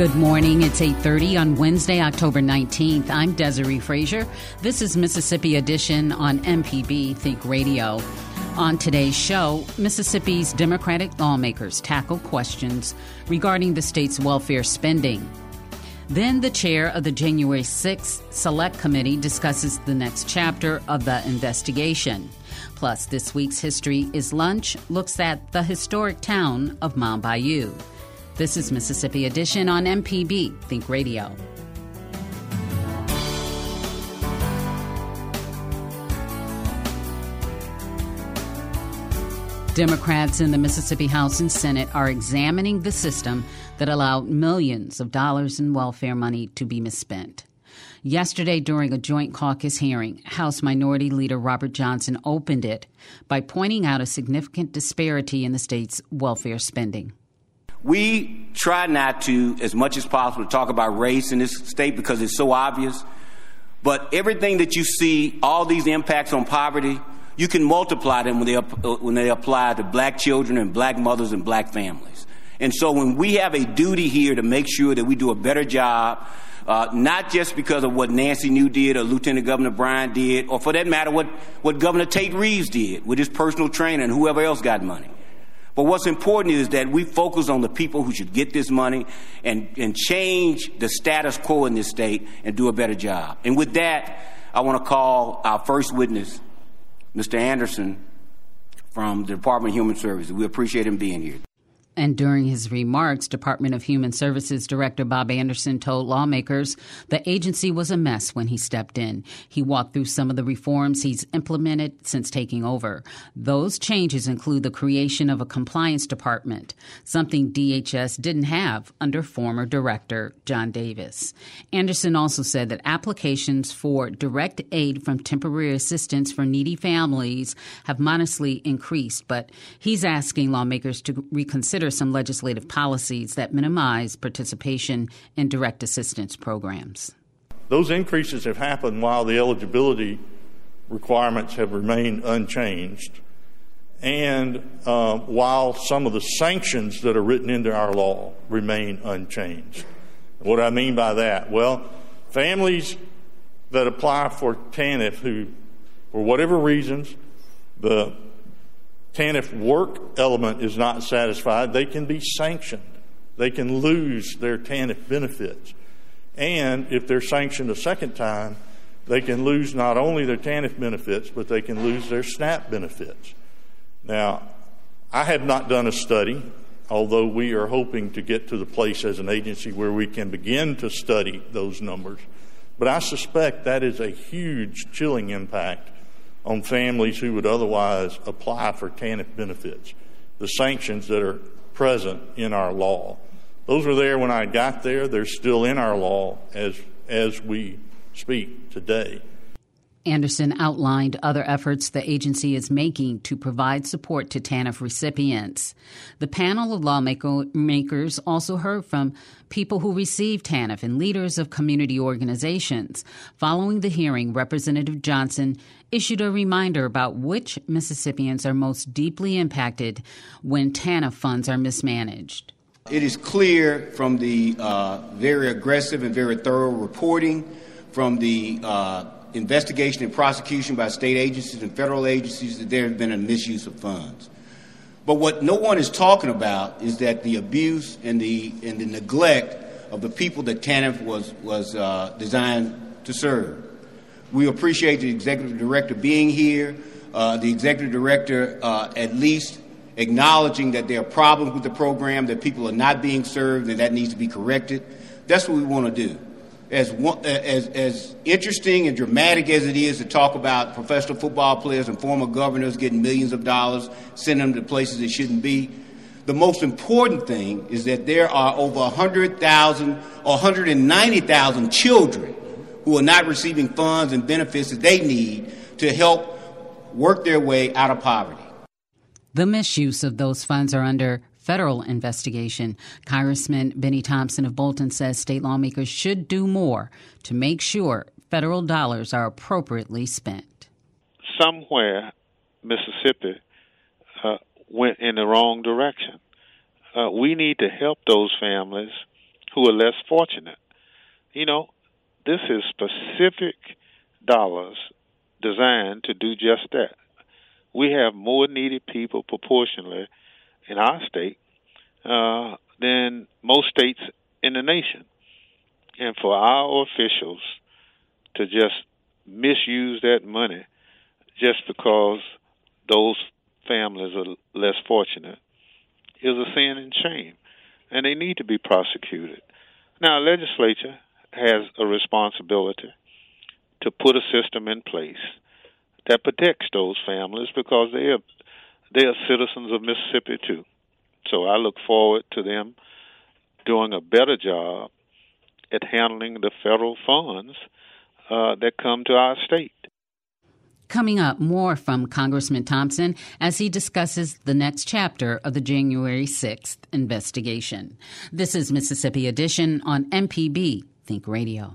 Good morning. It's 8:30 on Wednesday, October 19th. I'm Desiree Frazier. This is Mississippi Edition on MPB Think Radio. On today's show, Mississippi's Democratic lawmakers tackle questions regarding the state's welfare spending. Then the chair of the January 6th Select Committee discusses the next chapter of the investigation. Plus, this week's History is Lunch looks at the historic town of Mound Bayou. This is Mississippi Edition on MPB Think Radio. Democrats in the Mississippi House and Senate are examining the system that allowed millions of dollars in welfare money to be misspent. Yesterday, during a joint caucus hearing, House Minority Leader Robert Johnson opened it by pointing out a significant disparity in the state's welfare spending. We try not to, as much as possible, talk about race in this state because it's so obvious. But everything that you see, all these impacts on poverty, you can multiply them when they, when they apply to black children and black mothers and black families. And so when we have a duty here to make sure that we do a better job, uh, not just because of what Nancy New did or Lieutenant Governor Bryant did, or for that matter, what, what Governor Tate Reeves did with his personal trainer and whoever else got money. But what's important is that we focus on the people who should get this money and, and change the status quo in this state and do a better job. And with that, I want to call our first witness, Mr. Anderson from the Department of Human Services. We appreciate him being here. And during his remarks, Department of Human Services Director Bob Anderson told lawmakers the agency was a mess when he stepped in. He walked through some of the reforms he's implemented since taking over. Those changes include the creation of a compliance department, something DHS didn't have under former director John Davis. Anderson also said that applications for direct aid from temporary assistance for needy families have modestly increased, but he's asking lawmakers to reconsider some legislative policies that minimize participation in direct assistance programs. Those increases have happened while the eligibility requirements have remained unchanged, and uh, while some of the sanctions that are written into our law remain unchanged. What do I mean by that? Well, families that apply for TANF who, for whatever reasons, the TANF work element is not satisfied, they can be sanctioned. They can lose their TANF benefits. And if they're sanctioned a second time, they can lose not only their TANF benefits, but they can lose their SNAP benefits. Now, I have not done a study, although we are hoping to get to the place as an agency where we can begin to study those numbers. But I suspect that is a huge chilling impact on families who would otherwise apply for TANF benefits, the sanctions that are present in our law. Those were there when I got there. They're still in our law as, as we speak today. Anderson outlined other efforts the agency is making to provide support to TANF recipients. The panel of lawmakers also heard from people who received TANF and leaders of community organizations. Following the hearing, Representative Johnson issued a reminder about which Mississippians are most deeply impacted when TANF funds are mismanaged. It is clear from the uh, very aggressive and very thorough reporting, from the uh, investigation and prosecution by state agencies and federal agencies that there has been a misuse of funds. But what no one is talking about is that the abuse and the, and the neglect of the people that TANF was, was uh, designed to serve. We appreciate the executive director being here, uh, the executive director uh, at least acknowledging that there are problems with the program, that people are not being served, and that needs to be corrected. That's what we want to do. As, as, as interesting and dramatic as it is to talk about professional football players and former governors getting millions of dollars, sending them to places they shouldn't be, the most important thing is that there are over 100,000 or 190,000 children who are not receiving funds and benefits that they need to help work their way out of poverty. The misuse of those funds are under federal investigation. Congressman Bennie Thompson of Bolton says state lawmakers should do more to make sure federal dollars are appropriately spent. Somewhere, Mississippi uh, went in the wrong direction. Uh, we need to help those families who are less fortunate. You know, this is specific dollars designed to do just that. We have more needy people proportionally in our state uh, than most states in the nation. And for our officials to just misuse that money just because those families are less fortunate is a sin and shame, and they need to be prosecuted. Now, a legislature has a responsibility to put a system in place that protects those families because they are they are citizens of Mississippi too. So I look forward to them doing a better job at handling the federal funds uh, that come to our state. Coming up, more from Congressman Thompson as he discusses the next chapter of the January 6th investigation. This is Mississippi Edition on MPB Think Radio.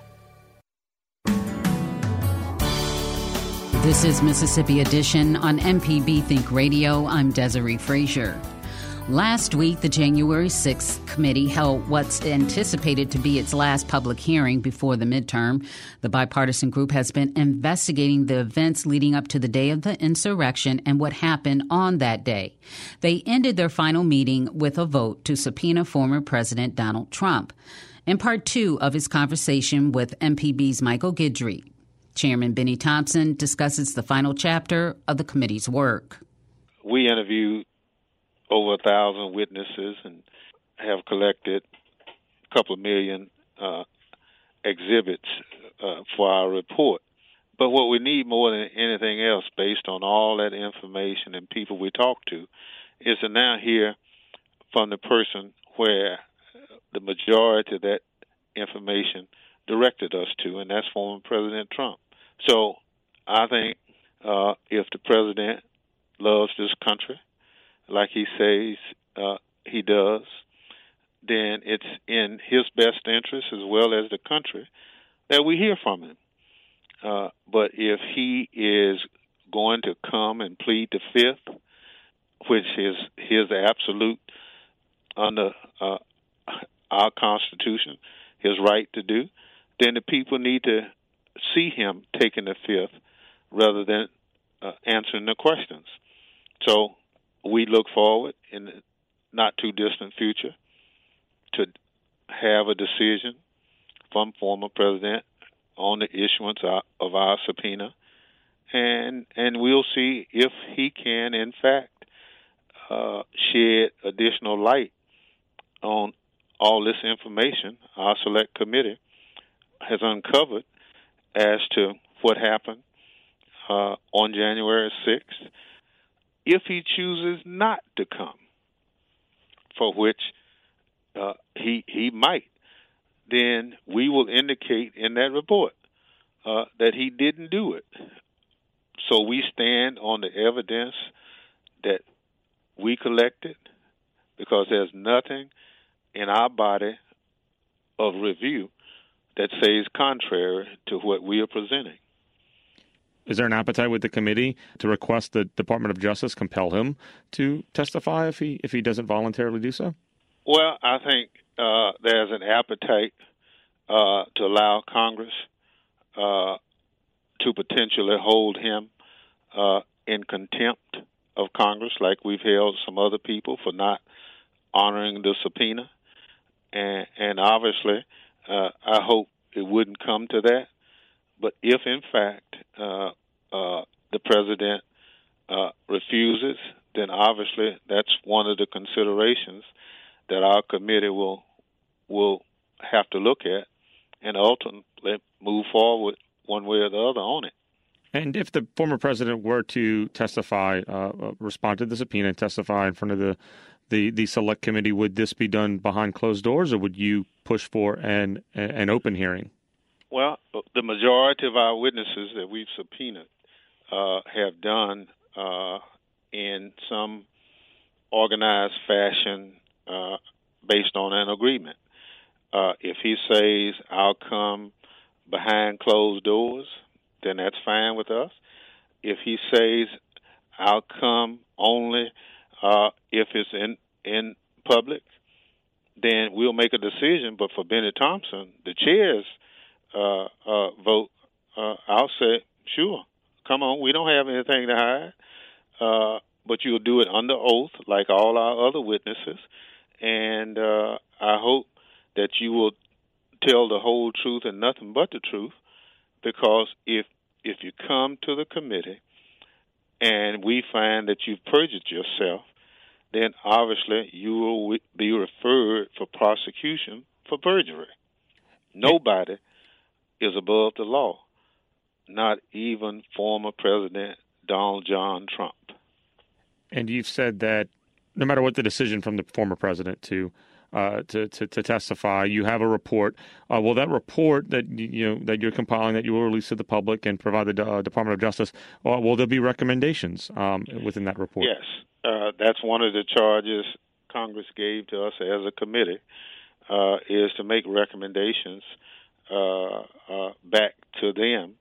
This is Mississippi Edition on MPB Think Radio. I'm Desiree Frazier. Last week, the January 6th committee held what's anticipated to be its last public hearing before the midterm. The bipartisan group has been investigating the events leading up to the day of the insurrection and what happened on that day. They ended their final meeting with a vote to subpoena former President Donald Trump. In part two of his conversation with MPB's Michael Guidry, Chairman Bennie Thompson discusses the final chapter of the committee's work. We interviewed over a thousand witnesses and have collected a couple of million uh, exhibits uh, for our report. But what we need more than anything else, based on all that information and people we talk to, is to now hear from the person where the majority of that information directed us to, and that's former President Trump. So I think uh, if the president loves this country, like he says uh, he does, then it's in his best interest as well as the country that we hear from him. Uh, but if he is going to come and plead the fifth, which is his absolute under uh, our Constitution, his right to do, then the people need to see him taking the fifth rather than uh, answering the questions. So we look forward in the not too distant future to have a decision from former president on the issuance of our subpoena, and and we'll see if he can, in fact, uh, shed additional light on all this information our select committee has uncovered as to what happened uh, on January 6th if he chooses not to come, for which uh, he he might, then we will indicate in that report uh, that he didn't do it. So we stand on the evidence that we collected, because there's nothing in our body of review that says contrary to what we are presenting. Is there an appetite with the committee to request the Department of Justice compel him to testify if he if he doesn't voluntarily do so? Well, I think uh, there's an appetite uh, to allow Congress uh, to potentially hold him uh, in contempt of Congress, like we've held some other people for not honoring the subpoena. And, and obviously, uh, I hope it wouldn't come to that. But if, in fact, uh, uh, the president uh, refuses, then obviously that's one of the considerations that our committee will will have to look at and ultimately move forward one way or the other on it. And if the former president were to testify, uh, uh, respond to the subpoena, and testify in front of the, the the select committee, would this be done behind closed doors, or would you push for an an open hearing? Well, the majority of our witnesses that we've subpoenaed uh, have done uh, in some organized fashion uh, based on an agreement. Uh, if he says, I'll come behind closed doors, then that's fine with us. If he says, I'll come only uh, if it's in, in public, then we'll make a decision. But for Bennie Thompson, the chair's uh, uh, vote, uh, I'll say, sure, come on, we don't have anything to hide. Uh, but you'll do it under oath, like all our other witnesses. And uh, I hope that you will tell the whole truth and nothing but the truth, because if if you come to the committee and we find that you've perjured yourself, then obviously you will be referred for prosecution for perjury. Nobody is above the law, not even former President Donald John Trump. And you've said that no matter what the decision from the former president to uh, to, to, to testify. You have a report. Uh, will that report that you know that you're compiling that you will release to the public and provide the uh, Department of Justice? Uh, will there be recommendations um, within that report? Yes, uh, that's one of the charges Congress gave to us as a committee is to make recommendations back to them,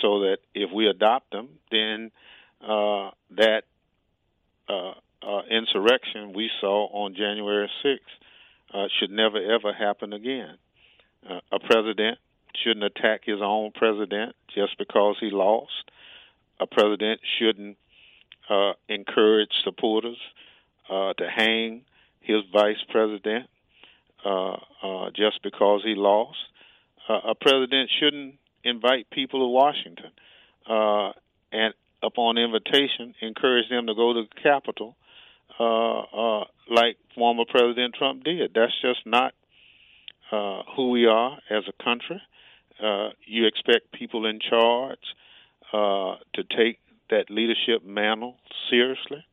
so that if we adopt them, then that uh, insurrection we saw on January 6th uh, should never ever happen again. Uh, a president shouldn't attack his own president just because he lost. A president shouldn't uh, encourage supporters uh, to hang his vice president uh, uh, just because he lost. Uh, a president shouldn't invite people to Washington uh, and, upon invitation, encourage them to go to the Capitol uh, uh, like former President Trump did. That's just not uh, who we are as a country. Uh, you expect people in charge uh, to take that leadership mantle seriously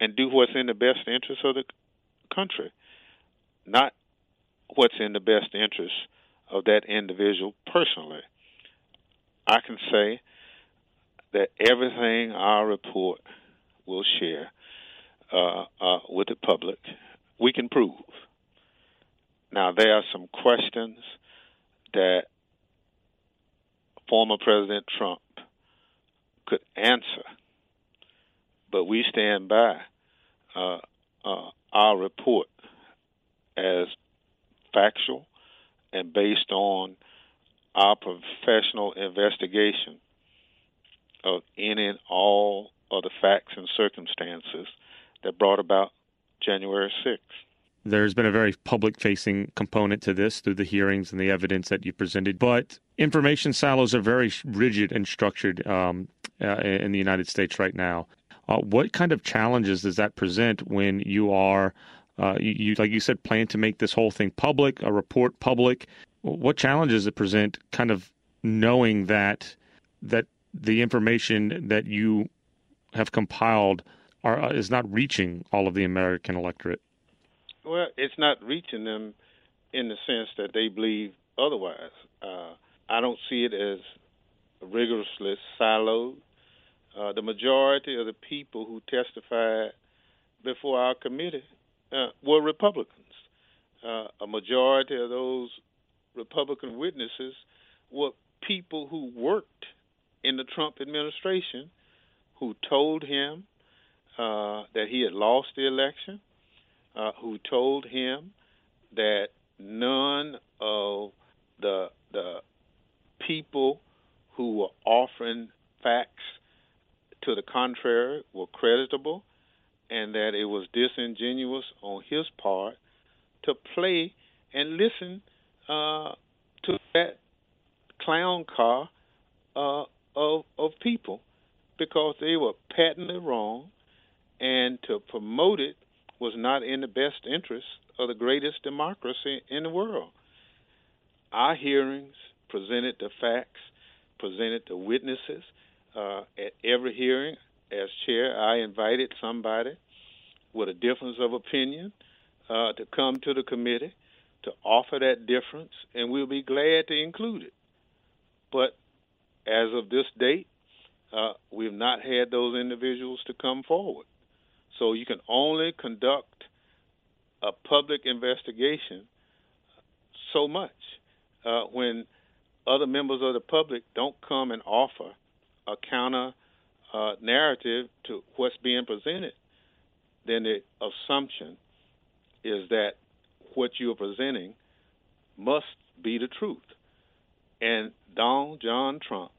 and do what's in the best interest of the country, not what's in the best interest of that individual personally. I can say that everything our report will share uh, uh, with the public, we can prove. Now, there are some questions that former President Trump could answer, but we stand by uh, uh, our report as factual and based on our professional investigation of any and all of the facts and circumstances that brought about January 6th. There's been a very public facing component to this through the hearings and the evidence that you presented, but information silos are very rigid and structured um, uh, in the United States right now. Uh, what kind of challenges does that present when you are, uh, you, like you said, plan to make this whole thing public, a report public? What challenges it present, kind of knowing that that the information that you have compiled are uh, is not reaching all of the American electorate? Well, it's not reaching them in the sense that they believe otherwise. Uh, I don't see it as rigorously siloed. Uh, the majority of the people who testified before our committee uh, were Republicans. Uh, a majority of those Republican witnesses were people who worked in the Trump administration who told him uh, that he had lost the election, uh, who told him that none of the the people who were offering facts to the contrary were creditable, and that it was disingenuous on his part to play and listen uh, to that clown car uh, of of people because they were patently wrong, and to promote it was not in the best interest of the greatest democracy in the world. Our hearings presented the facts, presented the witnesses. Uh, at every hearing, as chair, I invited somebody with a difference of opinion uh, to come to the committee to offer that difference, and we'll be glad to include it. But as of this date, uh, we've not had those individuals to come forward. So you can only conduct a public investigation so much uh, when other members of the public don't come and offer a counter uh, narrative to what's being presented, then the assumption is that what you're presenting must be the truth. And Donald John Trump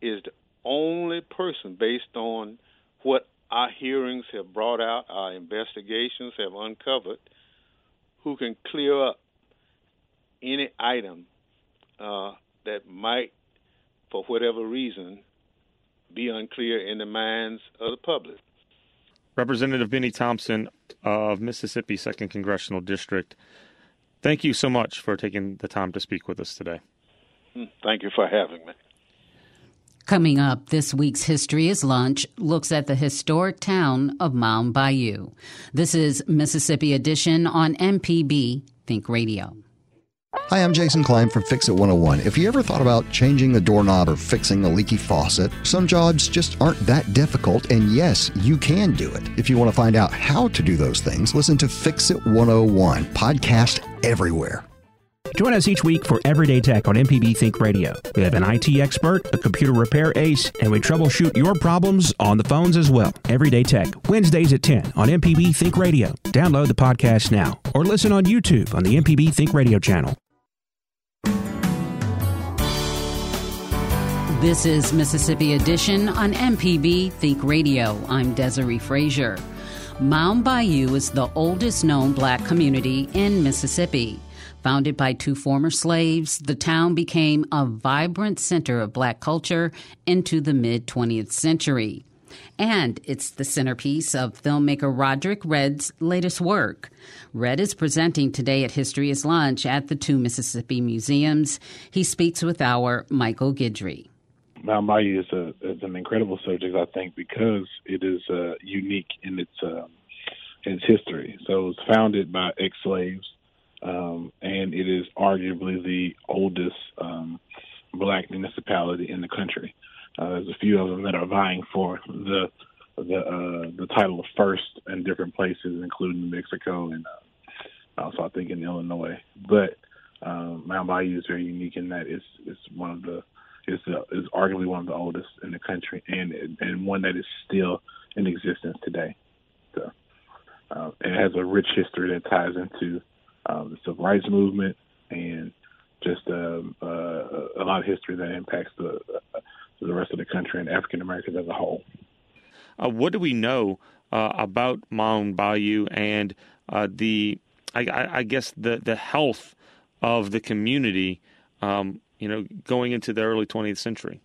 is the only person based on what our hearings have brought out, our investigations have uncovered, who can clear up any item uh, that might, for whatever reason, be unclear in the minds of the public. Representative Bennie Thompson of Mississippi 2nd Congressional District, thank you so much for taking the time to speak with us today. Hmm, thank you for having me. Coming up, this week's History is Lunch looks at the historic town of Mound Bayou. This is Mississippi Edition on MPB Think Radio. Hi, I'm Jason Klein from Fix It 101. If you ever thought about changing a doorknob or fixing a leaky faucet, some jobs just aren't that difficult, and yes, you can do it. If you want to find out how to do those things, listen to Fix It 101, podcast everywhere. Join us each week for Everyday Tech on MPB Think Radio. We have an IT expert, a computer repair ace, and we troubleshoot your problems on the phones as well. Everyday Tech, Wednesdays at 10 on MPB Think Radio. Download the podcast now or listen on YouTube on the MPB Think Radio channel. This is Mississippi Edition on MPB Think Radio. I'm Desiree Frazier. Mound Bayou is the oldest known black community in Mississippi. Founded by two former slaves, the town became a vibrant center of black culture into the mid 20th century. And it's the centerpiece of filmmaker Roderick Redd's latest work. Redd is presenting today at History is Lunch at the two Mississippi museums. He speaks with our Michael Guidry. Mound Bayou is a is an incredible subject, I think, because it is uh, unique in its in its history. So it was founded by ex-slaves, um, and it is arguably the oldest um, black municipality in the country. Uh, there's a few of them that are vying for the the uh, the title of first in different places, including Mexico and uh, also I think in Illinois. But um, Mound Bayou is very unique in that it's it's one of the is uh, is arguably one of the oldest in the country, and and one that is still in existence today. So, uh, it has a rich history that ties into um, the civil rights movement and just um, uh, a lot of history that impacts the uh, the rest of the country and African Americans as a whole. Uh, what do we know uh, about Mound Bayou and the I, I, guess the the health of the community um, you know, going into the early 20th century.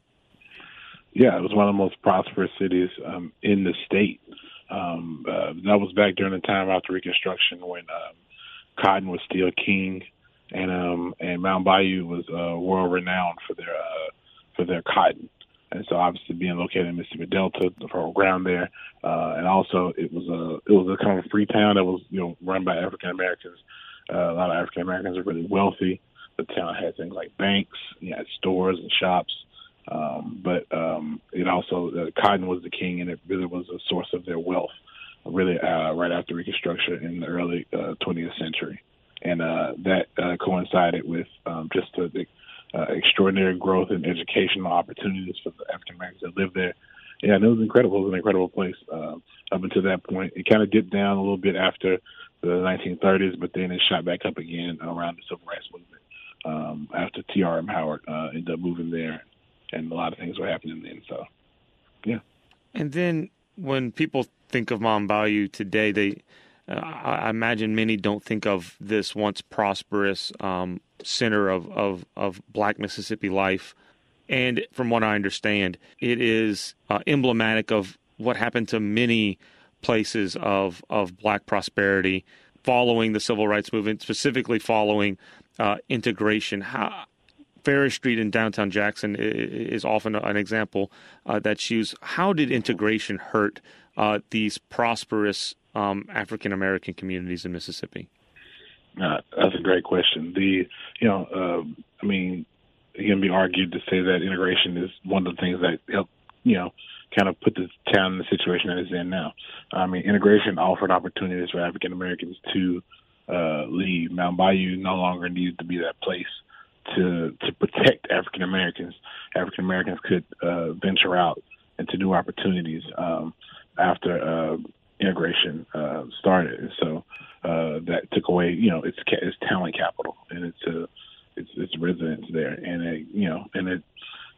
Yeah, it was one of the most prosperous cities um, in the state. Um, uh, that was back during the time after Reconstruction when um, cotton was still king, and um, and Mound Bayou was uh, world renowned for their uh, for their cotton. And so, obviously, being located in Mississippi Delta, the fertile ground there, uh, and also it was a it was a kind of free town that was you know run by African Americans. Uh, a lot of African Americans are really wealthy, the town had things like banks, you had stores and shops. Um, but um, it also uh, cotton was the king, and it really was a source of their wealth. Really uh, right after Reconstruction in the early uh, 20th century, and uh, that uh, coincided with um, just the uh, extraordinary growth in educational opportunities for the African Americans that lived there. Yeah, and it was incredible. It was an incredible place uh, up until that point. It kind of dipped down a little bit after the 1930s, but then it shot back up again around the civil rights movement um, after T.R.M. Howard uh, ended up moving there, and a lot of things were happening then. So, yeah. And then when people think of Mound Bayou today, they uh, I imagine many don't think of this once prosperous um, center of, of, of black Mississippi life. And from what I understand, it is uh, emblematic of what happened to many places of, of black prosperity following the civil rights movement, specifically following uh, integration. How, Farish Street in downtown Jackson is often an example uh, that's used. How did integration hurt uh, these prosperous um, African American communities in Mississippi? Uh, that's a great question. The you know, uh, I mean, it can be argued to say that integration is one of the things that helped you know kind of put the town in the situation that it's in now. I mean, integration offered opportunities for African Americans to uh, leave. Mound Bayou no longer needed to be that place to to protect African Americans. African Americans could uh, venture out into new opportunities um, after uh, integration uh, started. And so uh, that took away, you know, its its talent capital and its uh, its its residents there, and it, you know, and it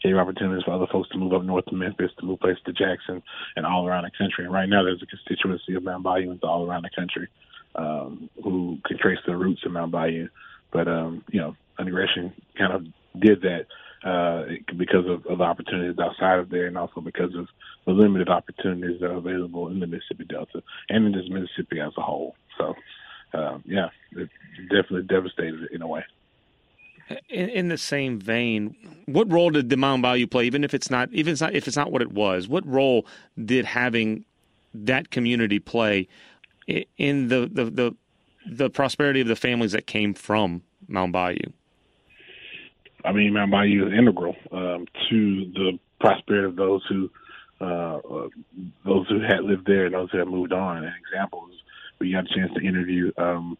gave opportunities for other folks to move up north to Memphis, to move places to Jackson, and all around the country. And right now, there's a constituency of Mound Bayouans all around the country um, who can trace their roots in Mound Bayou. But um, you know, integration kind of did that uh, because of, of opportunities outside of there, and also because of the limited opportunities that are available in the Mississippi Delta and in just Mississippi as a whole. So, uh, yeah, it definitely devastated in a way. In, in, the same vein, what role did the Mound Bayou play? Even if it's not, even if it's not, if it's not what it was, what role did having that community play in the the the, the prosperity of the families that came from Mound Bayou? I mean, Mound Bayou is integral um, to the prosperity of those who uh, uh, those who had lived there and those who had moved on. And examples, we got a chance to interview um,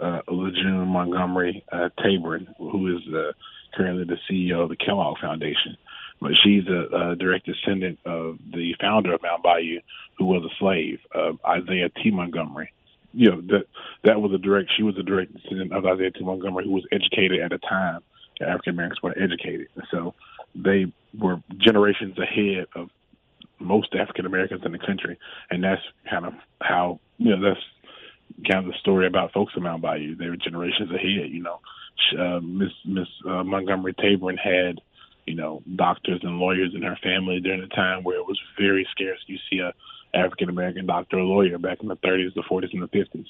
uh, La June Montgomery uh, who is uh, currently the CEO of the Kellogg Foundation. But she's a, a direct descendant of the founder of Mound Bayou, who was a slave, uh, Isaiah T. Montgomery. You know that that was a direct. She was a direct descendant of Isaiah T. Montgomery, who was educated at a time African Americans were educated. So they were generations ahead of most African Americans in the country, and that's kind of how you know that's kind of the story about folks in Mound Bayou. They were generations ahead. You know, uh, Miss Miss uh, Montgomery Tabron had you know doctors and lawyers in her family during a time where it was very scarce. You see a African American doctor or lawyer back in the 30s, the 40s, and the 50s,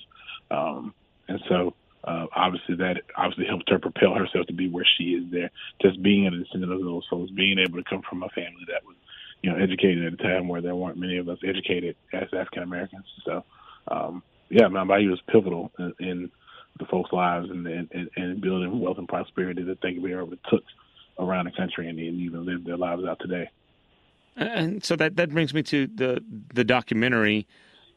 um, and so uh, obviously that obviously helped her propel herself to be where she is there. Just being a descendant of those folks, being able to come from a family that was, you know, educated at a time where there weren't many of us educated as African Americans. So, um, yeah, Mound Bayou was pivotal in, in the folks' lives and, and, and building wealth and prosperity that they were able to took around the country and, and even live their lives out today. And so that that brings me to the the documentary,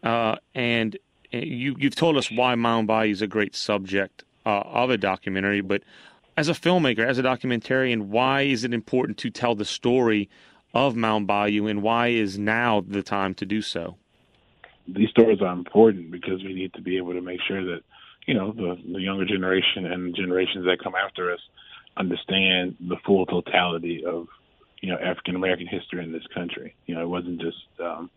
uh, and you you've told us why Bayou is a great subject uh, of a documentary, but as a filmmaker, as a documentarian, why is it important to tell the story of Mound Bayou, and why is now the time to do so? These stories are important because we need to be able to make sure that you know the, the younger generation and generations that come after us understand the full totality of you know African American history in this country. You know, it wasn't just um,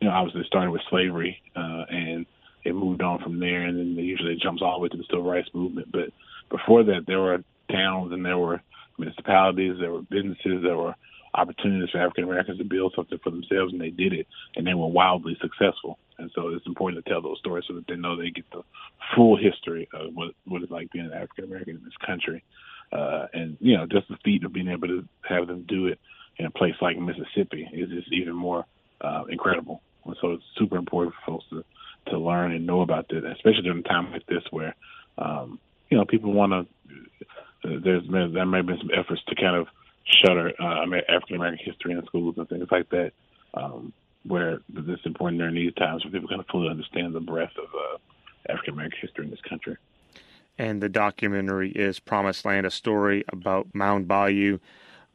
you know obviously it started with slavery uh, and it moved on from there, and then it usually jumps all the way to the civil rights movement. But before that, there were towns and there were municipalities, there were businesses, there were opportunities for African Americans to build something for themselves, and they did it, and they were wildly successful. And so it's important to tell those stories so that they know they get the full history of what what it's like being an African American in this country. Uh, and you know, just the feat of being able to have them do it in a place like Mississippi is just even more uh, incredible. And so it's super important for folks to know about this, especially during a time like this where, um, you know, people want to. There's been, there may have been some efforts to kind of shutter uh, African American history in schools and things like that. Um, where it's important during these times for people kind of fully understand the breadth of uh, African American history in this country. And the documentary is Promised Land, a story about Mound Bayou.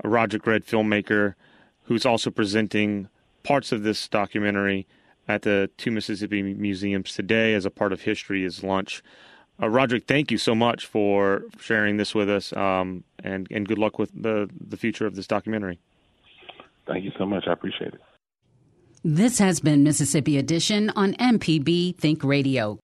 A Roderick Redd filmmaker who's also presenting parts of this documentary at the two Mississippi museums today as a part of History is Lunch. Uh, Roderick, thank you so much for sharing this with us, um, and and good luck with the the future of this documentary. Thank you so much. I appreciate it. This has been Mississippi Edition on MPB Think Radio.